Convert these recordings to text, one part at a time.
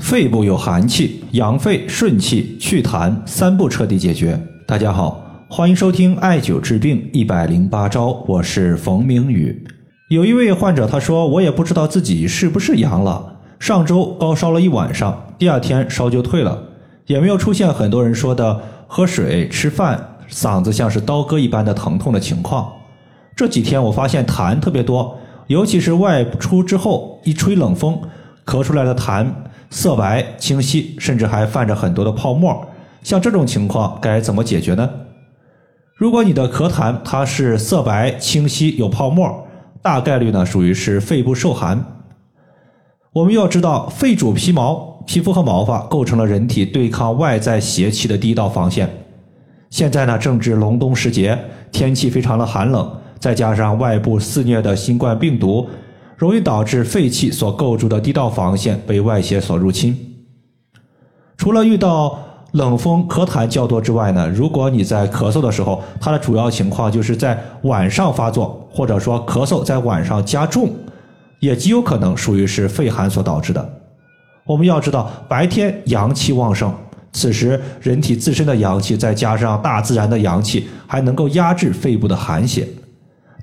肺部有寒气，养肺顺气祛痰三步彻底解决。大家好，欢迎收听艾灸治病一百零八招，我是冯明宇。有一位患者他说，我也不知道自己是不是阳了，上周高烧了一晚上，第二天烧就退了，也没有出现很多人说的喝水、吃饭嗓子像是刀割一般的疼痛的情况。这几天我发现痰特别多，尤其是外出之后一吹冷风，咳出来的痰。色白清晰，甚至还泛着很多的泡沫。像这种情况该怎么解决呢？如果你的咳痰它是色白清晰有泡沫，大概率呢属于是肺部受寒。我们要知道，肺主皮毛，皮肤和毛发构成了人体对抗外在邪气的第一道防线。现在呢正值隆冬时节，天气非常的寒冷，再加上外部肆虐的新冠病毒。容易导致肺气所构筑的地道防线被外邪所入侵。除了遇到冷风咳痰较多之外呢，如果你在咳嗽的时候，它的主要情况就是在晚上发作，或者说咳嗽在晚上加重，也极有可能属于是肺寒所导致的。我们要知道，白天阳气旺盛，此时人体自身的阳气再加上大自然的阳气，还能够压制肺部的寒邪。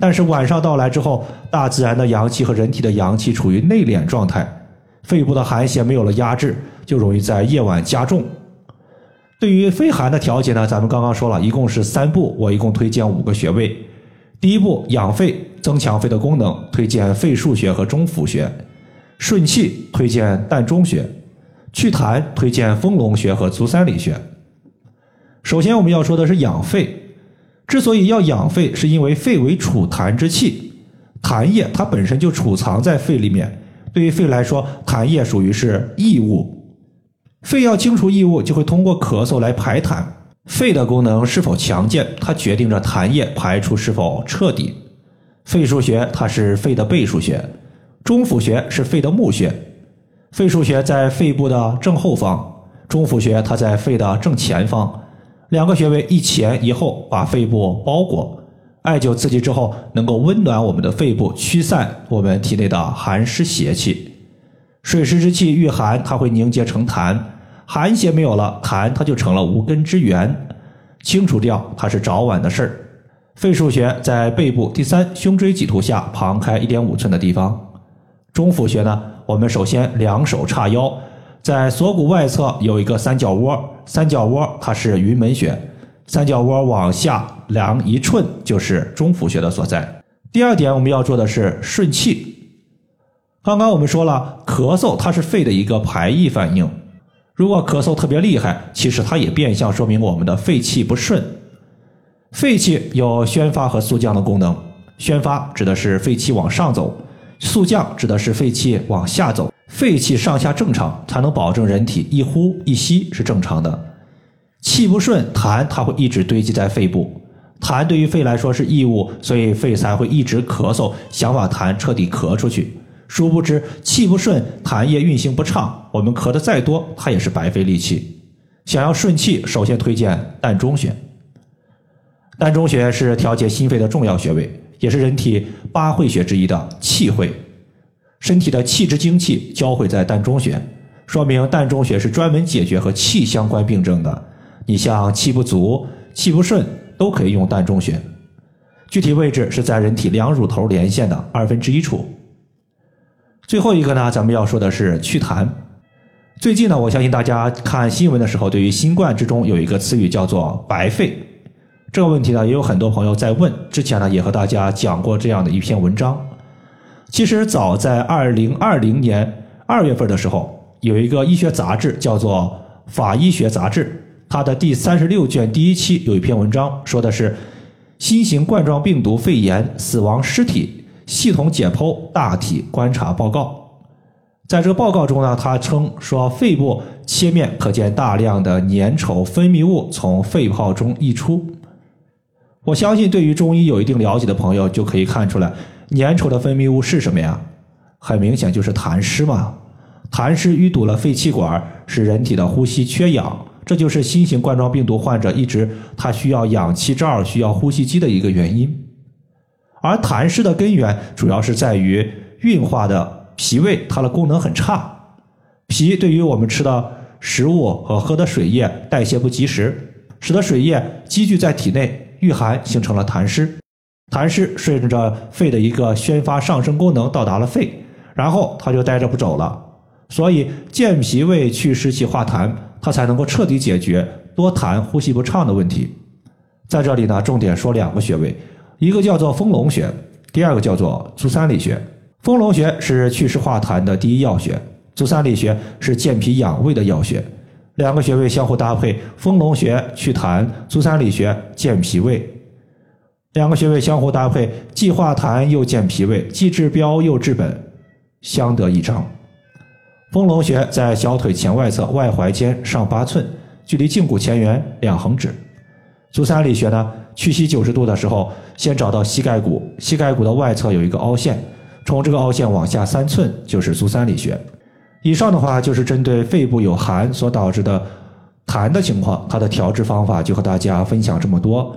但是晚上到来之后，大自然的阳气和人体的阳气处于内敛状态，肺部的寒邪没有了压制，就容易在夜晚加重。对于肺寒的调节呢，咱们刚刚说了一共是三步，我一共推荐五个穴位。第一步养肺，增强肺的功能，推荐肺腧穴和中府穴；顺气推荐膻中穴；祛痰推荐丰隆穴和足三里穴。首先我们要说的是养肺。之所以要养肺，是因为肺为储痰之器，痰液它本身就储藏在肺里面。对于肺来说，痰液属于是异物，肺要清除异物，就会通过咳嗽来排痰。肺的功能是否强健，它决定着痰液排出是否彻底。肺腧穴它是肺的背腧穴，中府穴是肺的募穴。肺腧穴在肺部的正后方，中府穴它在肺的正前方。两个穴位一前一后，把肺部包裹，艾灸刺激之后，能够温暖我们的肺部，驱散我们体内的寒湿邪气。水湿之气遇寒，它会凝结成痰，寒邪没有了，痰它就成了无根之源，清除掉它是早晚的事儿。肺腧穴在背部第三胸椎棘突下旁开一点五寸的地方。中府穴呢，我们首先两手叉腰。在锁骨外侧有一个三角窝，三角窝它是云门穴，三角窝往下量一寸就是中府穴的所在。第二点我们要做的是顺气。刚刚我们说了，咳嗽它是肺的一个排异反应，如果咳嗽特别厉害，其实它也变相说明我们的肺气不顺。肺气有宣发和肃降的功能，宣发指的是肺气往上走，肃降指的是肺气往下走。肺气上下正常，才能保证人体一呼一吸是正常的。气不顺，痰它会一直堆积在肺部。痰对于肺来说是异物，所以肺才会一直咳嗽，想把痰彻底咳出去。殊不知，气不顺，痰液运行不畅，我们咳的再多，它也是白费力气。想要顺气，首先推荐膻中穴。膻中穴是调节心肺的重要穴位，也是人体八会穴之一的气会。身体的气之精气交汇在膻中穴，说明膻中穴是专门解决和气相关病症的。你像气不足、气不顺，都可以用膻中穴。具体位置是在人体两乳头连线的二分之一处。最后一个呢，咱们要说的是祛痰。最近呢，我相信大家看新闻的时候，对于新冠之中有一个词语叫做“白肺”。这个问题呢，也有很多朋友在问。之前呢，也和大家讲过这样的一篇文章。其实早在二零二零年二月份的时候，有一个医学杂志叫做《法医学杂志》，它的第三十六卷第一期有一篇文章，说的是新型冠状病毒肺炎死亡尸体系统解剖大体观察报告。在这个报告中呢，他称说肺部切面可见大量的粘稠分泌物从肺泡中溢出。我相信对于中医有一定了解的朋友就可以看出来。粘稠的分泌物是什么呀？很明显就是痰湿嘛。痰湿淤堵了肺气管，使人体的呼吸缺氧，这就是新型冠状病毒患者一直他需要氧气罩、需要呼吸机的一个原因。而痰湿的根源主要是在于运化的脾胃，它的功能很差。脾对于我们吃的食物和喝的水液代谢不及时，使得水液积聚在体内，遇寒形成了痰湿。痰湿顺着肺的一个宣发上升功能到达了肺，然后它就待着不走了。所以健脾胃、祛湿气、化痰，它才能够彻底解决多痰、呼吸不畅的问题。在这里呢，重点说两个穴位，一个叫做丰隆穴，第二个叫做足三里穴。丰隆穴是祛湿化痰的第一要穴，足三里穴是健脾养胃的要穴。两个穴位相互搭配，丰隆穴祛痰，足三里穴健脾胃。两个穴位相互搭配，既化痰又健脾胃，既治标又治本，相得益彰。丰隆穴在小腿前外侧外踝尖上八寸，距离胫骨前缘两横指。足三里穴呢，屈膝九十度的时候，先找到膝盖骨，膝盖骨的外侧有一个凹陷，从这个凹陷往下三寸就是足三里穴。以上的话就是针对肺部有寒所导致的痰的情况，它的调治方法就和大家分享这么多。